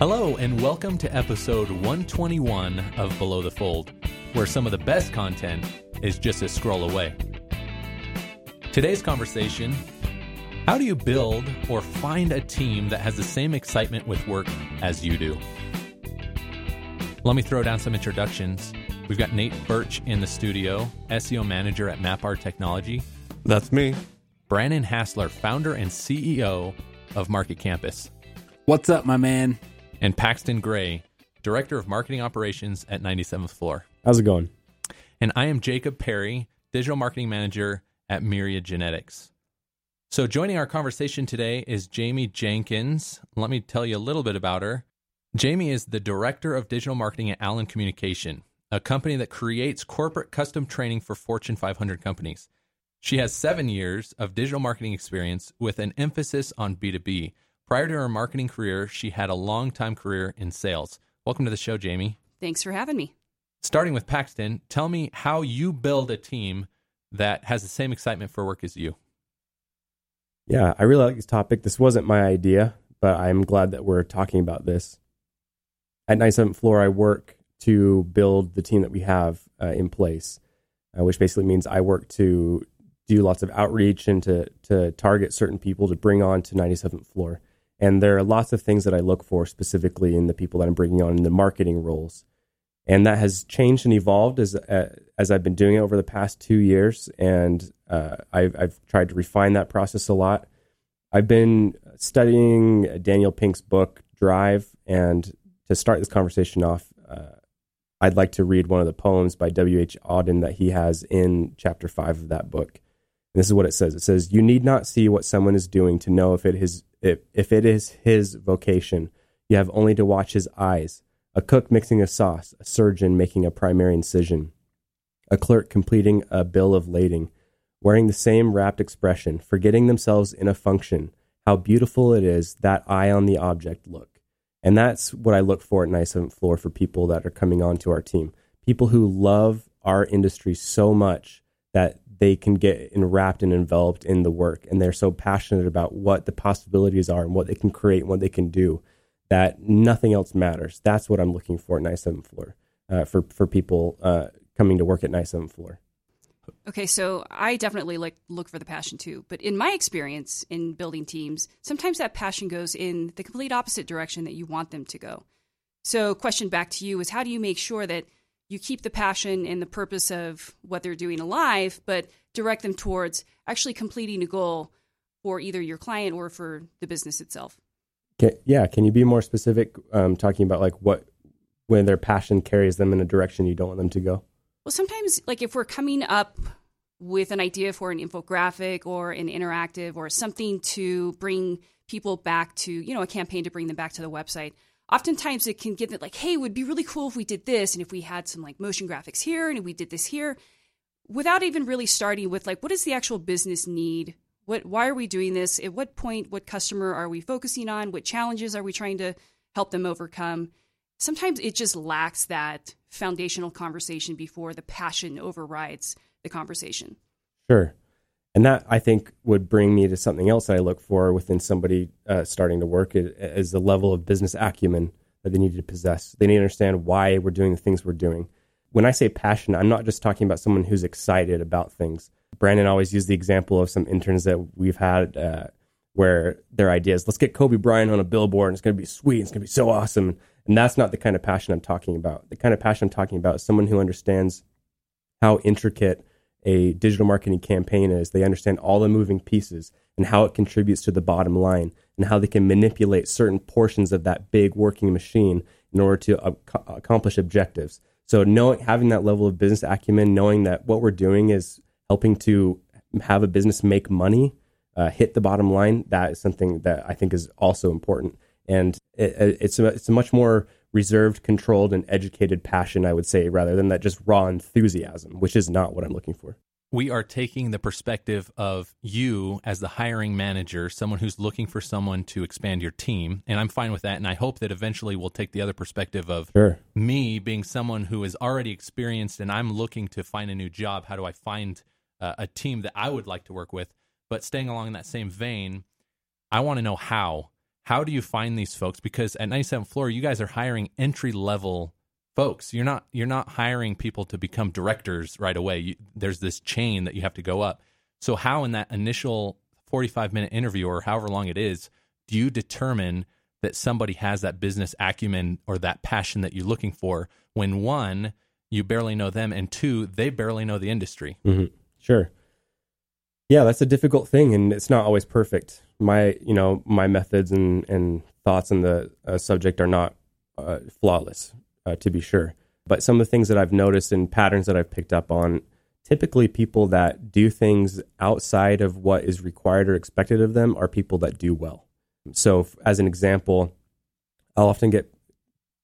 Hello, and welcome to episode 121 of Below the Fold, where some of the best content is just a scroll away. Today's conversation How do you build or find a team that has the same excitement with work as you do? Let me throw down some introductions. We've got Nate Birch in the studio, SEO manager at MapR Technology. That's me. Brandon Hassler, founder and CEO of Market Campus. What's up, my man? And Paxton Gray, director of marketing operations at 97th Floor. How's it going? And I am Jacob Perry, digital marketing manager at Myriad Genetics. So, joining our conversation today is Jamie Jenkins. Let me tell you a little bit about her. Jamie is the director of digital marketing at Allen Communication, a company that creates corporate custom training for Fortune 500 companies. She has seven years of digital marketing experience with an emphasis on B2B. Prior to her marketing career, she had a long time career in sales. Welcome to the show, Jamie. Thanks for having me. Starting with Paxton, tell me how you build a team that has the same excitement for work as you. Yeah, I really like this topic. This wasn't my idea, but I'm glad that we're talking about this. At 97th Floor, I work to build the team that we have uh, in place, uh, which basically means I work to do lots of outreach and to, to target certain people to bring on to 97th Floor. And there are lots of things that I look for specifically in the people that I'm bringing on in the marketing roles. And that has changed and evolved as, uh, as I've been doing it over the past two years. And uh, I've, I've tried to refine that process a lot. I've been studying Daniel Pink's book, Drive. And to start this conversation off, uh, I'd like to read one of the poems by W.H. Auden that he has in chapter five of that book. And this is what it says. It says, You need not see what someone is doing to know if it is if, if it is his vocation. You have only to watch his eyes. A cook mixing a sauce, a surgeon making a primary incision, a clerk completing a bill of lading, wearing the same rapt expression, forgetting themselves in a function. How beautiful it is that eye on the object look. And that's what I look for at 97th Floor for people that are coming onto our team. People who love our industry so much that they can get enwrapped and enveloped in the work and they're so passionate about what the possibilities are and what they can create and what they can do that nothing else matters that's what i'm looking for at 97th floor uh, for, for people uh, coming to work at 97th floor Okay, so I definitely like look for the passion too. But in my experience in building teams, sometimes that passion goes in the complete opposite direction that you want them to go. So, question back to you is how do you make sure that you keep the passion and the purpose of what they're doing alive, but direct them towards actually completing a goal for either your client or for the business itself. Can, yeah, can you be more specific? Um, talking about like what when their passion carries them in a direction you don't want them to go. Well, sometimes like if we're coming up with an idea for an infographic or an interactive or something to bring people back to you know a campaign to bring them back to the website oftentimes it can get like, hey, it would be really cool if we did this and if we had some like motion graphics here and if we did this here, without even really starting with like, what is the actual business need? What why are we doing this? At what point, what customer are we focusing on? What challenges are we trying to help them overcome? Sometimes it just lacks that foundational conversation before the passion overrides the conversation. Sure. And that I think would bring me to something else that I look for within somebody uh, starting to work is the level of business acumen that they need to possess. They need to understand why we're doing the things we're doing. When I say passion, I'm not just talking about someone who's excited about things. Brandon always used the example of some interns that we've had uh, where their idea is, let's get Kobe Bryant on a billboard and it's going to be sweet. It's going to be so awesome. And that's not the kind of passion I'm talking about. The kind of passion I'm talking about is someone who understands how intricate a digital marketing campaign is. They understand all the moving pieces and how it contributes to the bottom line and how they can manipulate certain portions of that big working machine in order to accomplish objectives. So, knowing having that level of business acumen, knowing that what we're doing is helping to have a business make money, uh, hit the bottom line, that is something that I think is also important. And it, it's a, it's a much more reserved, controlled, and educated passion, I would say, rather than that just raw enthusiasm, which is not what I'm looking for. We are taking the perspective of you as the hiring manager, someone who's looking for someone to expand your team. And I'm fine with that. And I hope that eventually we'll take the other perspective of sure. me being someone who is already experienced and I'm looking to find a new job. How do I find uh, a team that I would like to work with? But staying along in that same vein, I want to know how how do you find these folks? Because at 97th floor, you guys are hiring entry level folks. You're not you're not hiring people to become directors right away. You, there's this chain that you have to go up. So how in that initial 45 minute interview or however long it is, do you determine that somebody has that business acumen or that passion that you're looking for when one you barely know them and two they barely know the industry Mm-hmm. Sure. Yeah, that's a difficult thing, and it's not always perfect. My, you know, my methods and and thoughts on the uh, subject are not uh, flawless, uh, to be sure. But some of the things that I've noticed and patterns that I've picked up on, typically people that do things outside of what is required or expected of them are people that do well. So, f- as an example, I'll often get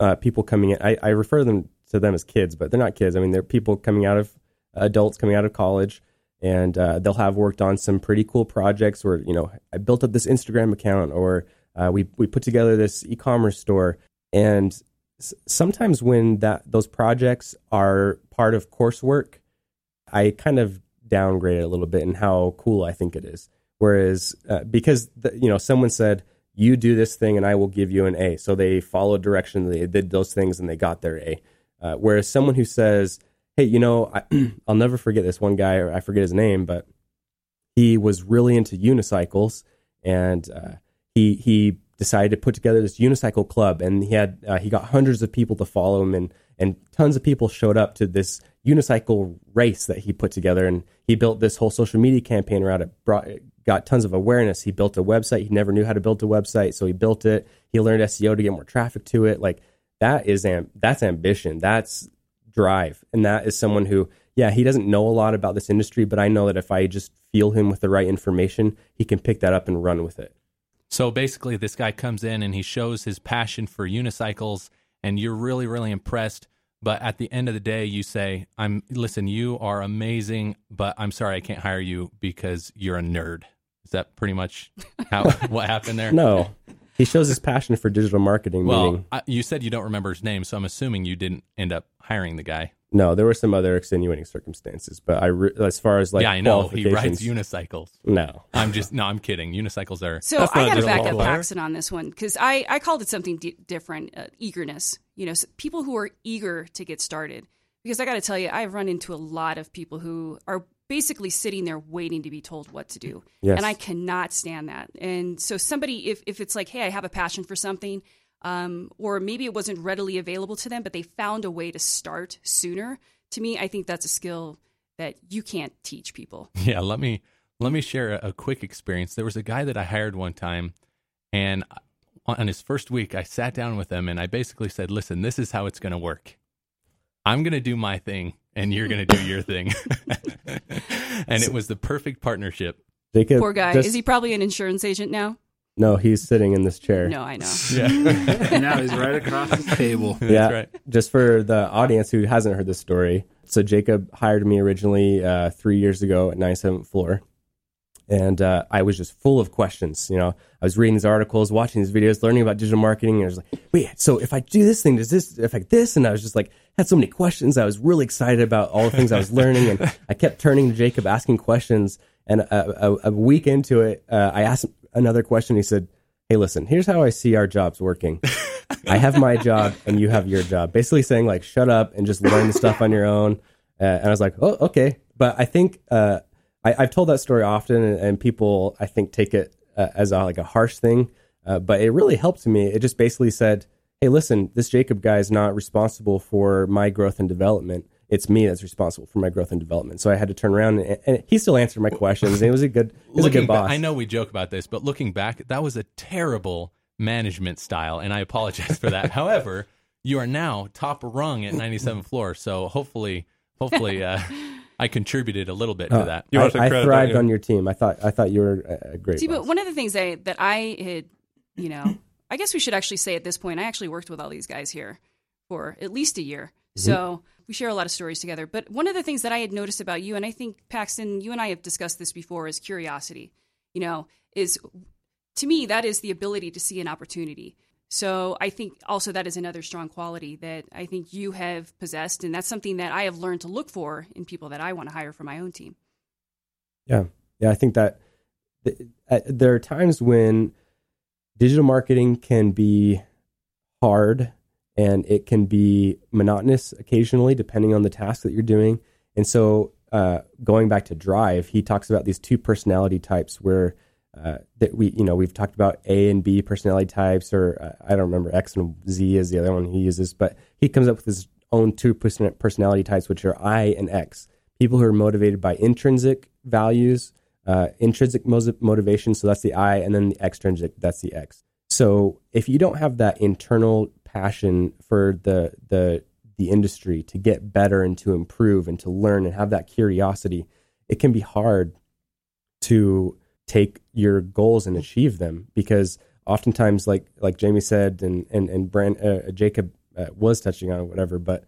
uh, people coming in. I, I refer them to them as kids, but they're not kids. I mean, they're people coming out of adults coming out of college, and uh, they'll have worked on some pretty cool projects. Where you know, I built up this Instagram account, or uh, we we put together this e-commerce store, and s- sometimes when that those projects are part of coursework, I kind of downgrade it a little bit in how cool I think it is. Whereas uh, because the, you know someone said you do this thing and I will give you an A, so they followed direction, they did those things and they got their A. Uh, whereas someone who says, "Hey, you know, I, I'll never forget this one guy, or I forget his name, but he was really into unicycles and uh, he he decided to put together this unicycle club and he had uh, he got hundreds of people to follow him and and tons of people showed up to this unicycle race that he put together and he built this whole social media campaign around it brought got tons of awareness. He built a website. He never knew how to build a website so he built it. He learned SEO to get more traffic to it. Like that is am- that's ambition. That's drive. And that is someone who yeah he doesn't know a lot about this industry but I know that if I just feel him with the right information he can pick that up and run with it. So basically this guy comes in and he shows his passion for unicycles and you're really really impressed. But at the end of the day you say i'm listen you are amazing but i'm sorry i can't hire you because you're a nerd. Is that pretty much how what happened there? No he shows his passion for digital marketing well meaning I, you said you don't remember his name so i'm assuming you didn't end up hiring the guy no there were some other extenuating circumstances but I re- as far as like yeah i know he rides unicycles no i'm just no i'm kidding unicycles are So I got to back a up player. Paxton on this one because I, I called it something di- different uh, eagerness. You know, s people who are eager to get started. Because I got to tell you, I've run into a lot of people who are basically sitting there waiting to be told what to do. Yes. And I cannot stand that. And so, somebody, if, if it's like, hey, I have a passion for something, um, or maybe it wasn't readily available to them, but they found a way to start sooner, to me, I think that's a skill that you can't teach people. Yeah, let me let me share a, a quick experience. There was a guy that I hired one time, and on his first week, I sat down with him and I basically said, "Listen, this is how it's going to work. I'm going to do my thing, and you're going to do your thing." and it was the perfect partnership. Jacob, Poor guy. just- Is he probably an insurance agent now? no he's sitting in this chair No, I know. Yeah, now he's right across the table. yeah right. just for the audience who hasn't heard this story so jacob hired me originally uh, three years ago at 97th floor and uh, i was just full of questions you know i was reading these articles watching these videos learning about digital marketing and i was like wait so if i do this thing does this affect this and i was just like had so many questions i was really excited about all the things i was learning and i kept turning to jacob asking questions and a, a, a week into it uh, i asked another question he said hey listen here's how i see our jobs working I have my job and you have your job. Basically saying like, shut up and just learn the stuff on your own. Uh, and I was like, oh, okay. But I think uh, I, I've told that story often, and, and people I think take it uh, as a, like a harsh thing. Uh, but it really helped me. It just basically said, hey, listen, this Jacob guy is not responsible for my growth and development. It's me that's responsible for my growth and development. So I had to turn around, and, and he still answered my questions. And it was a good, it was a Looking good ba- boss. I know we joke about this, but looking back, that was a terrible management style, and I apologize for that. However, you are now top rung at 97th floor, so hopefully, hopefully, uh, I contributed a little bit to Uh, that. You I, I credit, thrived you? on your team. I thought I thought you were a a great. See, but one of the things I, that I had, you know, I guess we should actually say at this point, I actually worked with all these guys here for at least a year. So we share a lot of stories together. But one of the things that I had noticed about you, and I think Paxton, you and I have discussed this before, is curiosity. You know, is to me that is the ability to see an opportunity. So I think also that is another strong quality that I think you have possessed, and that's something that I have learned to look for in people that I want to hire for my own team. Yeah, yeah. I think that th- uh, there are times when digital marketing can be hard and it can be monotonous occasionally, depending on the task that you're doing. And so, uh, going back to Drive, he talks about these two personality types where uh, that we, you know, we've talked about A and B personality types, or uh, I don't remember X and Z is the other one he uses, but he comes up with his own two personality types, which are I and X. People who are motivated by intrinsic values, uh, intrinsic motivation, so that's the I, and then the extrinsic, that's the X. So if you don't have that internal passion for the the the industry to get better and to improve and to learn and have that curiosity, it can be hard to take your goals and achieve them because oftentimes like like Jamie said and and and Brand, uh, Jacob uh, was touching on whatever but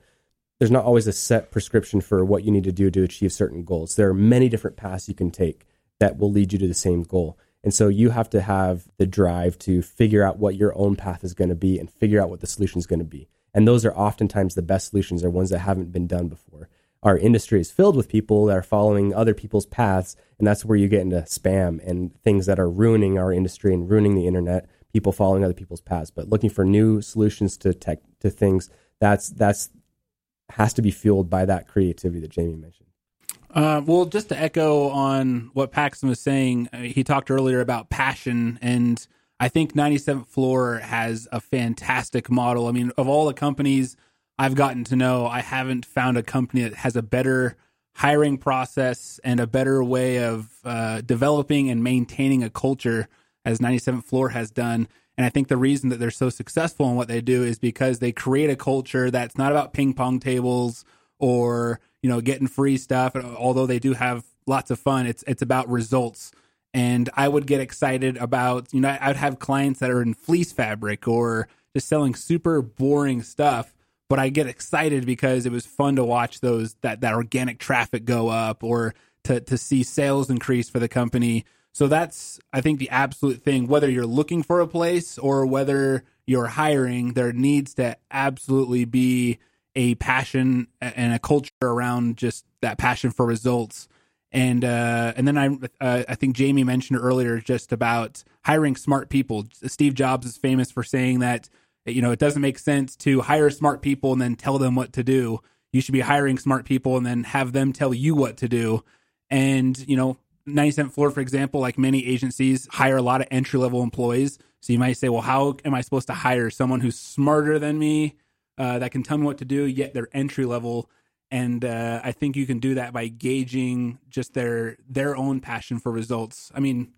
there's not always a set prescription for what you need to do to achieve certain goals. There are many different paths you can take that will lead you to the same goal. And so you have to have the drive to figure out what your own path is going to be and figure out what the solution is going to be. And those are oftentimes the best solutions are ones that haven't been done before our industry is filled with people that are following other people's paths and that's where you get into spam and things that are ruining our industry and ruining the internet people following other people's paths but looking for new solutions to tech to things that's that's has to be fueled by that creativity that jamie mentioned uh, well, just to echo on what Paxton was saying, uh, he talked earlier about passion, and I think 97th Floor has a fantastic model. I mean, of all the companies I've gotten to know, I haven't found a company that has a better hiring process and a better way of uh, developing and maintaining a culture as 97th Floor has done. And I think the reason that they're so successful in what they do is because they create a culture that's not about ping pong tables or you know getting free stuff. Although they do have lots of fun, it's it's about results. And I would get excited about you know I'd have clients that are in fleece fabric or just selling super boring stuff but I get excited because it was fun to watch those that that organic traffic go up or to to see sales increase for the company. So that's I think the absolute thing whether you're looking for a place or whether you're hiring there needs to absolutely be a passion and a culture around just that passion for results. And uh, and then I uh, I think Jamie mentioned earlier just about hiring smart people. Steve Jobs is famous for saying that you know, it doesn't make sense to hire smart people and then tell them what to do. You should be hiring smart people and then have them tell you what to do. And, you know, 97th Floor, for example, like many agencies, hire a lot of entry level employees. So you might say, well, how am I supposed to hire someone who's smarter than me, uh, that can tell me what to do, yet they're entry level? And uh, I think you can do that by gauging just their their own passion for results. I mean,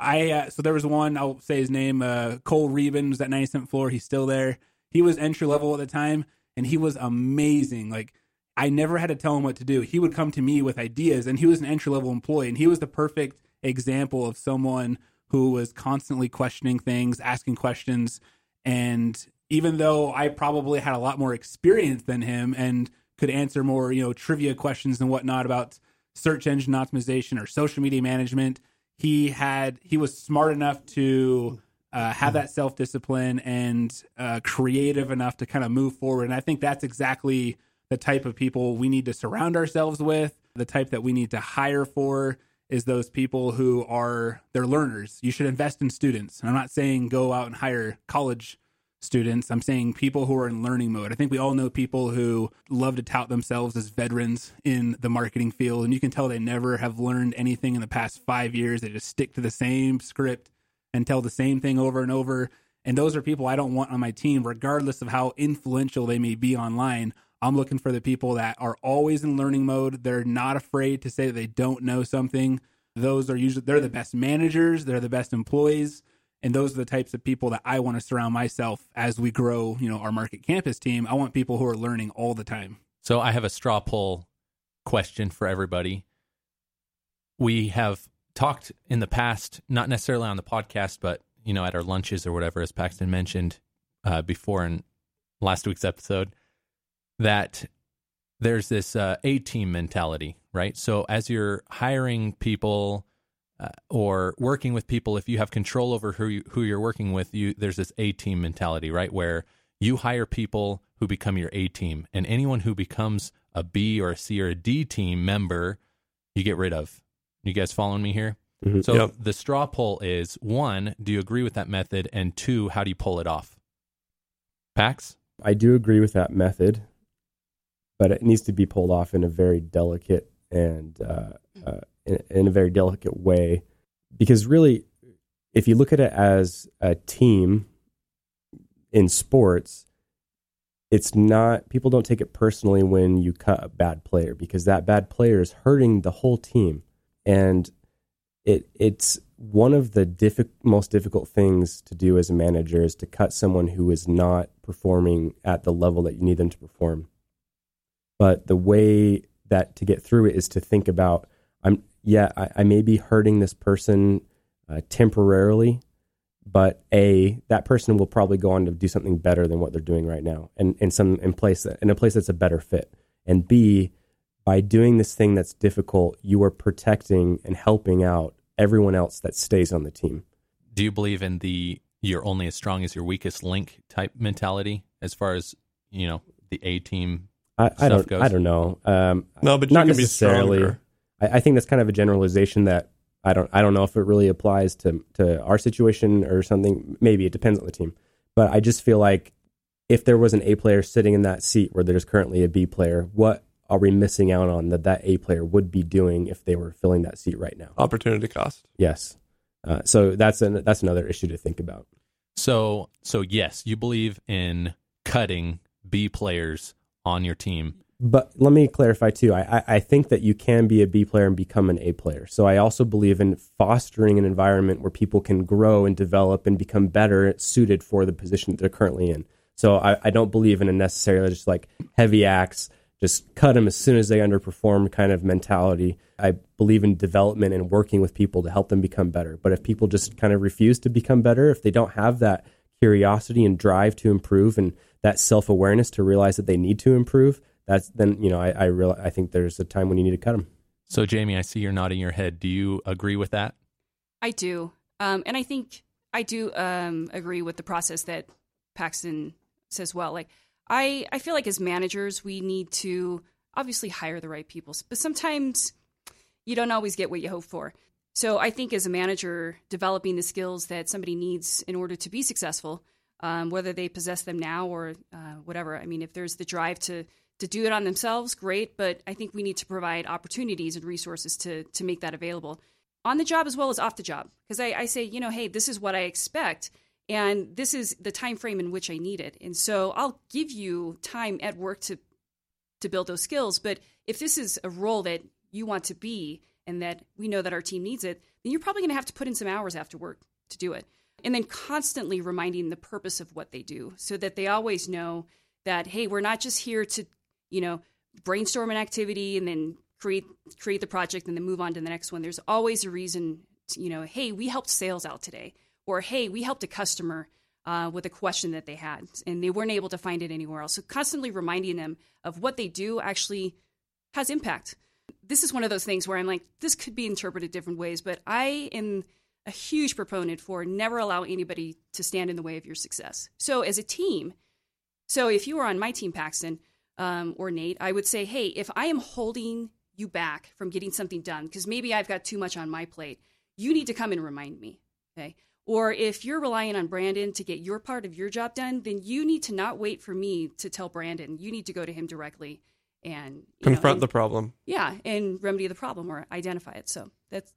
I uh, so there was one I'll say his name uh, Cole Reben was at 97th floor. He's still there. He was entry level at the time, and he was amazing. Like I never had to tell him what to do. He would come to me with ideas, and he was an entry level employee, and he was the perfect example of someone who was constantly questioning things, asking questions, and even though I probably had a lot more experience than him and could answer more, you know, trivia questions and whatnot about search engine optimization or social media management he had he was smart enough to uh, have that self discipline and uh, creative enough to kind of move forward. And I think that's exactly the type of people we need to surround ourselves with. The type that we need to hire for is those people who are they're learners. You should invest in students. I'm not saying go out and hire college students. I'm saying people who are in learning mode. I think we all know people who love to tout themselves as veterans in the marketing field, and you can tell they never have learned anything in the past five years. They just stick to the same script and tell the same thing over and over. And those are people I don't want on my team, regardless of how influential they may be online. I'm looking for the people that are always in learning mode. They're not afraid to say that they don't know something. Those are usually they're the best managers, they're the best employees and those are the types of people that I want to surround myself as we grow, you know, our market campus team. I want people who are learning all the time. So I have a straw poll question for everybody. We have talked in the past, not necessarily on the podcast, but you know, at our lunches or whatever, as Paxton mentioned uh, before in last week's episode, that there's this uh, A team mentality, right? So as you're hiring people uh, or working with people, if you have control over who you, who you're working with, you there's this A team mentality, right? Where you hire people who become your A team, and anyone who becomes a B or a C or a D team member, you get rid of. You guys following me here? Mhm. So Yep. the straw poll is one, do you agree with that method? And two, how do you pull it off? Pax? I do agree with that method, but it needs to be pulled off in a very delicate and uh, uh, in, in a very delicate way. Because really, if you look at it as a team in sports, it's not people don't take it personally when you cut a bad player because that bad player is hurting the whole team, and it it's one of the diffi- most difficult things to do as a manager is to cut someone who is not performing at the level that you need them to perform. But the way that to get through it is to think about yeah I, I may be hurting this person uh, temporarily, but a that person will probably go on to do something better than what they're doing right now, and in some in place in a place that's a better fit. And b by doing this thing that's difficult, you are protecting and helping out everyone else that stays on the team. Do you believe in the you're only as strong as your weakest link type mentality as far as, you know, the A team? I, I Stuff don't goes. I don't know. Um, No, but you not can be necessarily. stronger. I, I think that's kind of a generalization that I don't I don't know if it really applies to to our situation or something. Maybe it depends on the team, but I just feel like if there was an A player sitting in that seat where there's currently a B player, what are we missing out on that that A player would be doing if they were filling that seat right now? Opportunity cost. Yes. Uh, so that's an, that's another issue to think about. So, so yes, you believe in cutting B players on your team. But let me clarify too. I, I, think that you can be a B player and become an A player. So I also believe in fostering an environment where people can grow and develop and become better suited for the position that they're currently in. So I, I don't believe in a necessarily just like heavy axe, just cut them as soon as they underperform kind of mentality. I believe in development and working with people to help them become better. But if people just kind of refuse to become better, if they don't have that curiosity and drive to improve and that self awareness to realize that they need to improve, that's then you know I I real I think there's a time when you need to cut them. So, Jamie, I see you're nodding your head. Do you agree with that? I do. Um, and I think I do um, agree with the process that Paxton says well. Like, I, I feel like as managers, we need to obviously hire the right people, but sometimes you don't always get what you hope for. So I think as a manager, developing the skills that somebody needs in order to be successful, um, whether they possess them now or uh, whatever. I mean, if there's the drive to to do it on themselves, great. But I think we need to provide opportunities and resources to to make that available on the job as well as off the job. Because I, I say, you know, hey, this is what I expect, and this is the time frame in which I need it, and so I'll give you time at work to to build those skills. But if this is a role that you want to be and that we know that our team needs it, then you're probably going to have to put in some hours after work to do it. And then constantly reminding the purpose of what they do so that they always know that, hey, we're not just here to, you know, brainstorm an activity and then create create the project and then move on to the next one. There's always a reason, to, you know, hey, we helped sales out today, or hey, we helped a customer uh, with a question that they had and they weren't able to find it anywhere else. So constantly reminding them of what they do actually has impact. This is one of those things where I'm like, this could be interpreted different ways, but I am a huge proponent for never allow anybody to stand in the way of your success. So as a team, so if you were on my team, Paxton um, or Nate, I would say, hey, if I am holding you back from getting something done because maybe I've got too much on my plate, you need to come and remind me. Okay. Or if you're relying on Brandon to get your part of your job done, then you need to not wait for me to tell Brandon. You need to go to him directly and you know, Confront and- the problem. yeah, and remedy the problem or identify it. So that's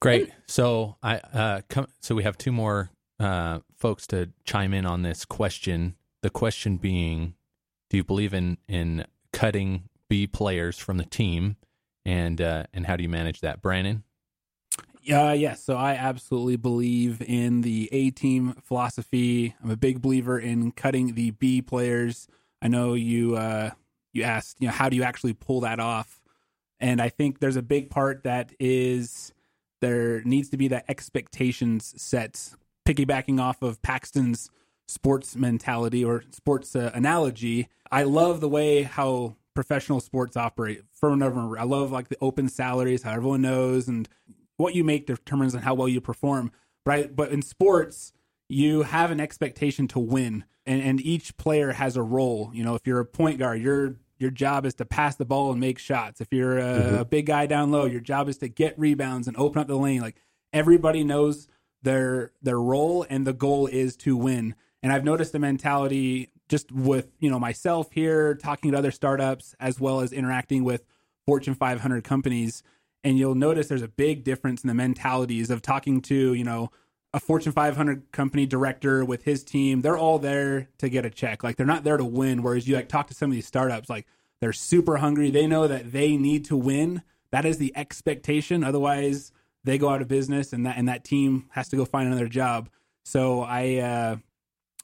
Great. So I uh, come. So we have two more uh, folks to chime in on this question. The question being, do you believe in in cutting B players from the team, and uh, and how do you manage that, Brandon? Yeah, yes. So I absolutely believe in the A team philosophy. I'm a big believer in cutting the B players. I know you uh, you asked, you know, how do you actually pull that off? And I think there's a big part that is there needs to be that expectations set, piggybacking off of Paxton's sports mentality or sports uh, analogy. I love the way how professional sports operate. For whenever I love like the open salaries, how everyone knows, and what you make determines on how well you perform. Right, but in sports, you have an expectation to win, and, and each player has a role. You know, if you're a point guard, you're your job is to pass the ball and make shots. If you're a, mm-hmm. a big guy down low, your job is to get rebounds and open up the lane. Like everybody knows their their role and the goal is to win. And I've noticed the mentality just with, you know, myself here talking to other startups as well as interacting with Fortune 500 companies and you'll notice there's a big difference in the mentalities of talking to, you know, a Fortune 500 company director with his team, they're all there to get a check. Like they're not there to win. Whereas you like talk to some of these startups, like they're super hungry. They know that they need to win. That is the expectation. Otherwise, they go out of business, and that and that team has to go find another job. So I uh,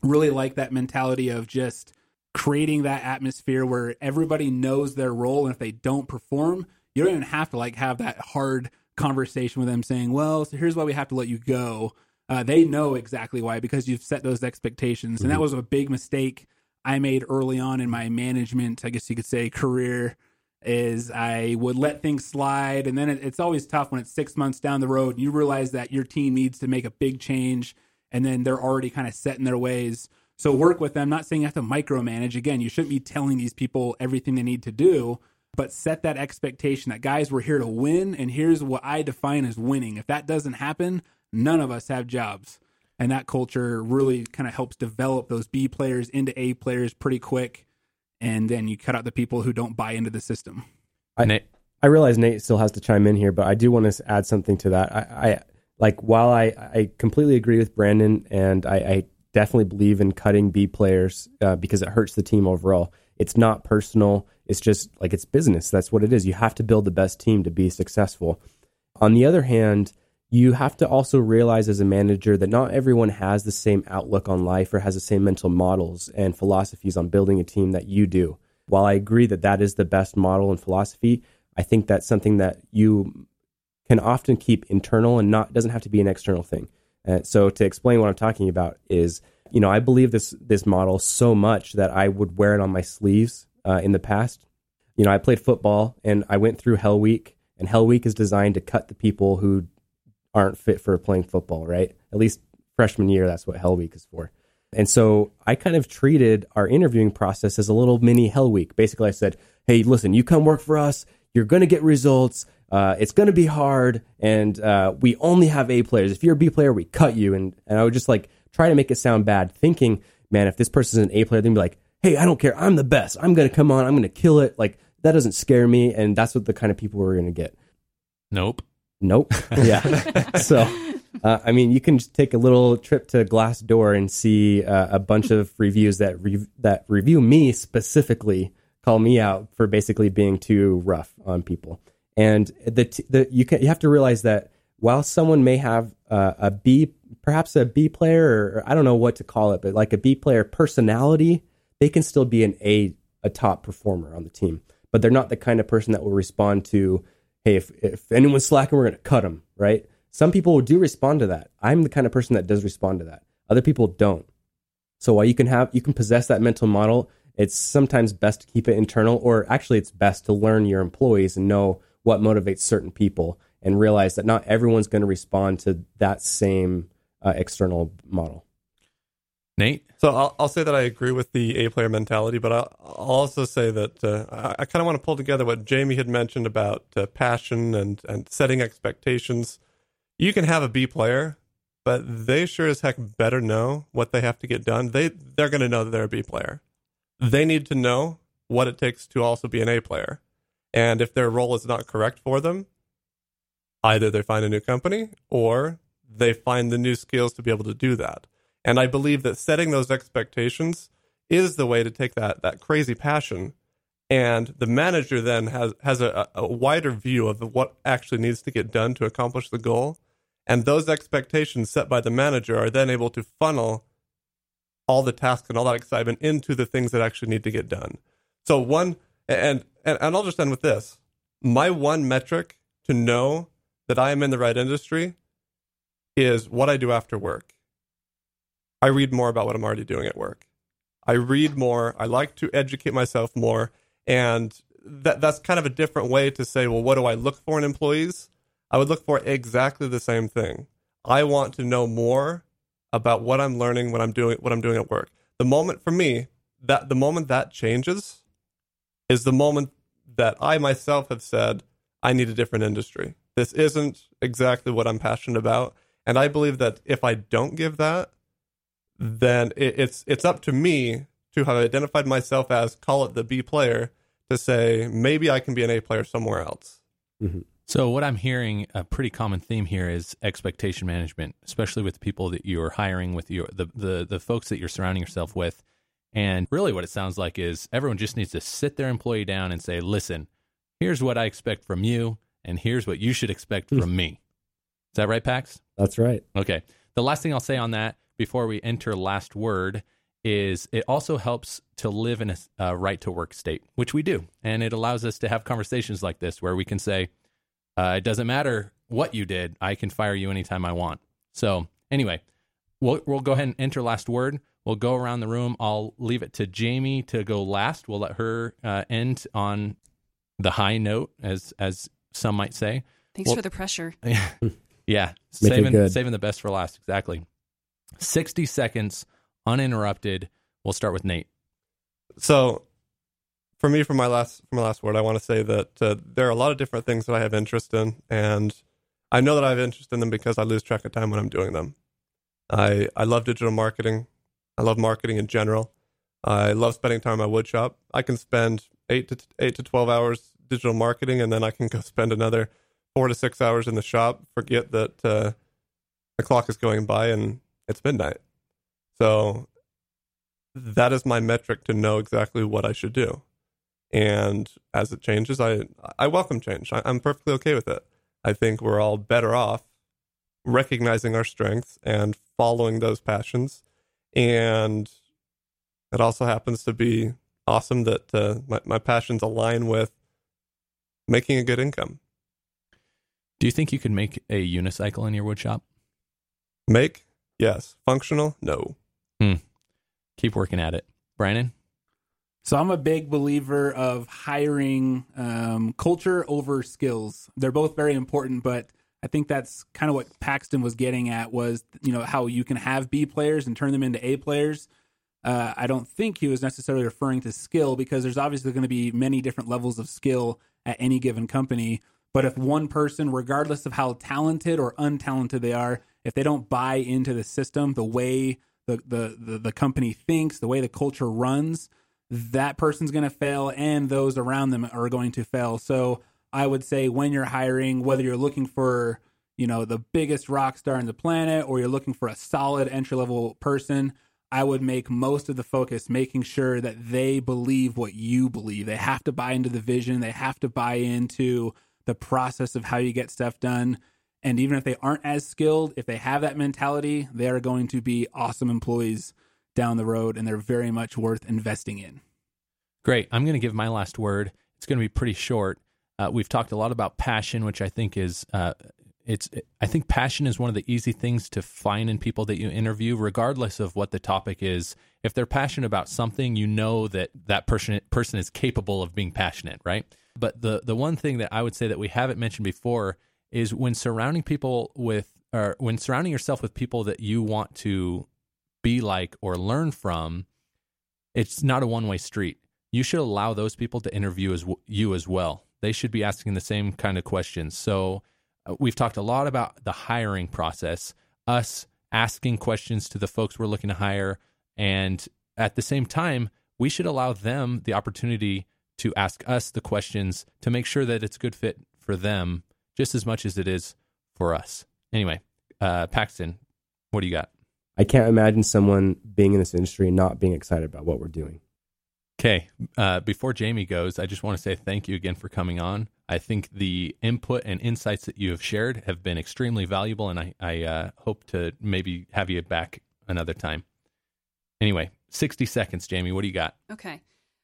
really like that mentality of just creating that atmosphere where everybody knows their role, and if they don't perform, you don't even have to like have that hard conversation with them saying, "Well, so here's why we have to let you go." Uh, they know exactly why because you've set those expectations, and that mm-hmm. was a big mistake I made early on in my management, I guess you could say, career. Is I would let things slide, and then it, it's always tough when it's six months down the road and you realize that your team needs to make a big change, and then they're already kind of set in their ways. So work with them. Not saying you have to micromanage. Again, you shouldn't be telling these people everything they need to do, but set that expectation that guys, we're here to win, and here's what I define as winning. If that doesn't happen, none of us have jobs. And that culture really kind of helps develop those B players into A players pretty quick. And then you cut out the people who don't buy into the system. I, Nate. I realize Nate still has to chime in here, but I do want to add something to that. I, I like while I, I completely agree with Brandon and I, I definitely believe in cutting B players uh, because it hurts the team overall. It's not personal. It's just like it's business. That's what it is. You have to build the best team to be successful. On the other hand, you have to also realize as a manager that not everyone has the same outlook on life or has the same mental models and philosophies on building a team that you do. While I agree that that is the best model and philosophy, I think that's something that you can often keep internal and not doesn't have to be an external thing. Uh, so to explain what I'm talking about is, you know, I believe this this model so much that I would wear it on my sleeves uh, in the past. You know, I played football and I went through Hell Week, and Hell Week is designed to cut the people who aren't fit for playing football, right? At least freshman year, that's what Hell Week is for. And so I kind of treated our interviewing process as a little mini Hell Week. Basically, I said, hey, listen, you come work for us, you're going to get results. Uh, it's going to be hard, and uh, we only have A players. If you're a B player, we cut you. And, and I would just like try to make it sound bad, thinking, man, if this person's an A player, they'd be like, hey, I don't care. I'm the best. I'm going to come on. I'm going to kill it. Like, that doesn't scare me. And that's what the kind of people we're going to get. Nope. Nope. Yeah. so, uh, I mean, you can just take a little trip to Glassdoor and see uh, a bunch of reviews that re- that review me specifically, call me out for basically being too rough on people. And the the you can you have to realize that while someone may have uh, a B, perhaps a B player, or, or I don't know what to call it, but like a B player personality, they can still be an A a top performer on the team. But they're not the kind of person that will respond to hey, if, if anyone's slacking, we're going to cut them, right? Some people do respond to that. I'm the kind of person that does respond to that. Other people don't. So while you can have, you can possess that mental model, it's sometimes best to keep it internal, or actually, it's best to learn your employees and know what motivates certain people and realize that not everyone's going to respond to that same uh, external model. Nate? So I'll, I'll say that I agree with the A player mentality, but I'll, I'll also say that uh, I, I kind of want to pull together what Jamie had mentioned about uh, passion and, and setting expectations. You can have a B player, but they sure as heck better know what they have to get done. They they're going to know that they're a B player. They need to know what it takes to also be an A player, and if their role is not correct for them, either they find a new company or they find the new skills to be able to do that. And I believe that setting those expectations is the way to take that that crazy passion. And the manager then has has a, a wider view of what actually needs to get done to accomplish the goal. And those expectations set by the manager are then able to funnel all the tasks and all that excitement into the things that actually need to get done. So one and and, and I'll just end with this. My one metric to know that I am in the right industry is what I do after work. I read more about what I'm already doing at work. I read more. I like to educate myself more. And that that's kind of a different way to say, well, what do I look for in employees? I would look for exactly the same thing. I want to know more about what I'm learning, what I'm doing, what I'm doing at work. The moment for me, that the moment that changes, is the moment that I myself have said, I need a different industry. This isn't exactly what I'm passionate about. And I believe that if I don't give that, then it, it's it's up to me to have identified myself as call it the B player to say maybe I can be an A player somewhere else. Mm-hmm. So what I'm hearing a pretty common theme here is expectation management, especially with the people that you're hiring with your the the the folks that you're surrounding yourself with. And really what it sounds like is everyone just needs to sit their employee down and say, "Listen, here's what I expect from you and here's what you should expect from me." Is that right, Pax? That's right. Okay. The last thing I'll say on that before we enter last word is it also helps to live in a uh, right to work state, which we do. And it allows us to have conversations like this where we can say, uh, it doesn't matter what you did, I can fire you anytime I want. So, anyway, we'll, we'll go ahead and enter last word. We'll go around the room. I'll leave it to Jamie to go last. We'll let her uh, end on the high note, as as some might say. Thanks Well- for the pressure. yeah, Make it saving saving the best for last. Exactly. Sixty seconds uninterrupted. We'll start with Nate. So, for me, for my last for my last word, I want to say that uh, there are a lot of different things that I have interest in, and I know that I have interest in them because I lose track of time when I'm doing them. I I love digital marketing. I love marketing in general. I love spending time in my wood shop. I can spend eight to eight to twelve hours digital marketing, and then I can go spend another four to six hours in the shop. Forget that uh, the clock is going by and it's midnight. So that is my metric to know exactly what I should do. And as it changes, I I welcome change. I, I'm perfectly okay with it. I think we're all better off recognizing our strengths and following those passions. And it also happens to be awesome that uh, my my passions align with making a good income. Do you think you could make a unicycle in your wood shop? Make yes, functional no. Hmm. Keep working at it, Brandon. So I'm a big believer of hiring um, culture over skills. They're both very important, but I think that's kind of what Paxton was getting at was you know how you can have B players and turn them into A players. Uh, I don't think he was necessarily referring to skill because there's obviously going to be many different levels of skill at any given company. But if one person, regardless of how talented or untalented they are, if they don't buy into the system, the way the the the, the company thinks, the way the culture runs, that person's going to fail and those around them are going to fail. So I would say when you're hiring, whether you're looking for, you know, the biggest rock star on the planet or you're looking for a solid entry level person, I would make most of the focus making sure that they believe what you believe. They have to buy into the vision, they have to buy into the process of how you get stuff done. And even if they aren't as skilled, if they have that mentality, they are going to be awesome employees down the road and they're very much worth investing in. Great. I'm going to give my last word. It's going to be pretty short. Uh, we've talked a lot about passion, which I think is uh, it's. I think passion is one of the easy things to find in people that you interview, regardless of what the topic is. If they're passionate about something, you know that that person person is capable of being passionate, right? But the the one thing that I would say that we haven't mentioned before is when surrounding people with, or when surrounding yourself with people that you want to be like or learn from, it's not a one way street you should allow those people to interview as w- you as well. They should be asking the same kind of questions. So uh, we've talked a lot about the hiring process, us asking questions to the folks we're looking to hire, and at the same time, we should allow them the opportunity to ask us the questions to make sure that it's a good fit for them just as much as it is for us. Anyway, uh, Paxton, what do you got? I can't imagine someone being in this industry and not being excited about what we're doing. Okay. Uh, before Jamie goes, I just want to say thank you again for coming on. I think the input and insights that you have shared have been extremely valuable, and I, I uh, hope to maybe have you back another time. Anyway, 60 seconds, Jamie. What do you got? Okay.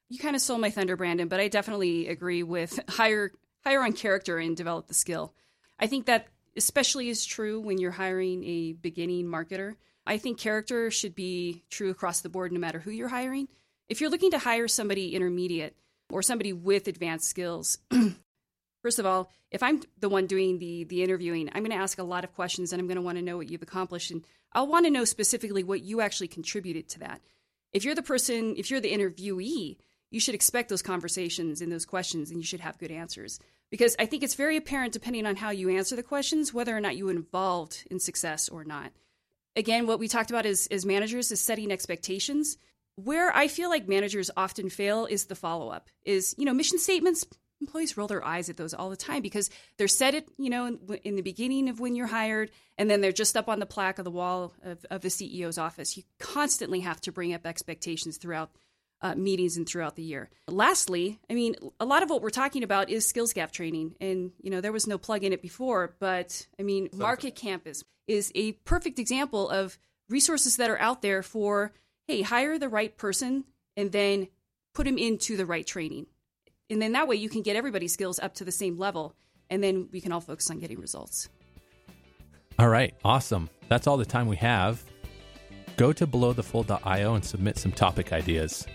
You kind of stole my thunder, Brandon, but I definitely agree with hire hire on character and develop the skill. I think that especially is true when you're hiring a beginning marketer. I think character should be true across the board no matter who you're hiring. If you're looking to hire somebody intermediate or somebody with advanced skills, first of all, if I'm the one doing the the interviewing, I'm going to ask a lot of questions and I'm going to want to know what you've accomplished and I'll want to know specifically what you actually contributed to that. If you're the person, if you're the interviewee, you should expect those conversations and those questions, and you should have good answers. Because I think it's very apparent, depending on how you answer the questions, whether or not you involved in success or not. Again, what we talked about is, as managers is setting expectations. Where I feel like managers often fail is the follow up. Is you know mission statements employees roll their eyes at those all the time because they're set it, you know, in, in, the beginning of when you're hired, and then they're just up on the plaque of the wall of, of the CEO's office. You constantly have to bring up expectations throughout uh, meetings and throughout the year. Lastly, I mean, a lot of what we're talking about is skills gap training, and you know, there was no plug in it before, but I mean, Market Campus is a perfect example of resources that are out there for hey, hire the right person and then put them into the right training. And then that way you can get everybody's skills up to the same level and then we can all focus on getting results. All right awesome. That's all the time we have. Go to belowthefold.io and submit some topic ideas